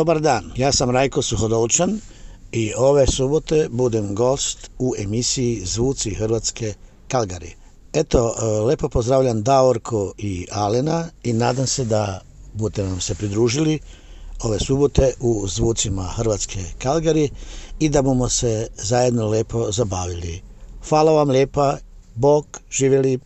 Dobar dan, ja sam Rajko Suhodolčan i ove subote budem gost u emisiji Zvuci Hrvatske Kalgari. Eto, e, lepo pozdravljam Daorko i Alena i nadam se da budete nam se pridružili ove subote u Zvucima Hrvatske Kalgari i da bomo se zajedno lepo zabavili. Hvala vam lijepa, bok, živjeli!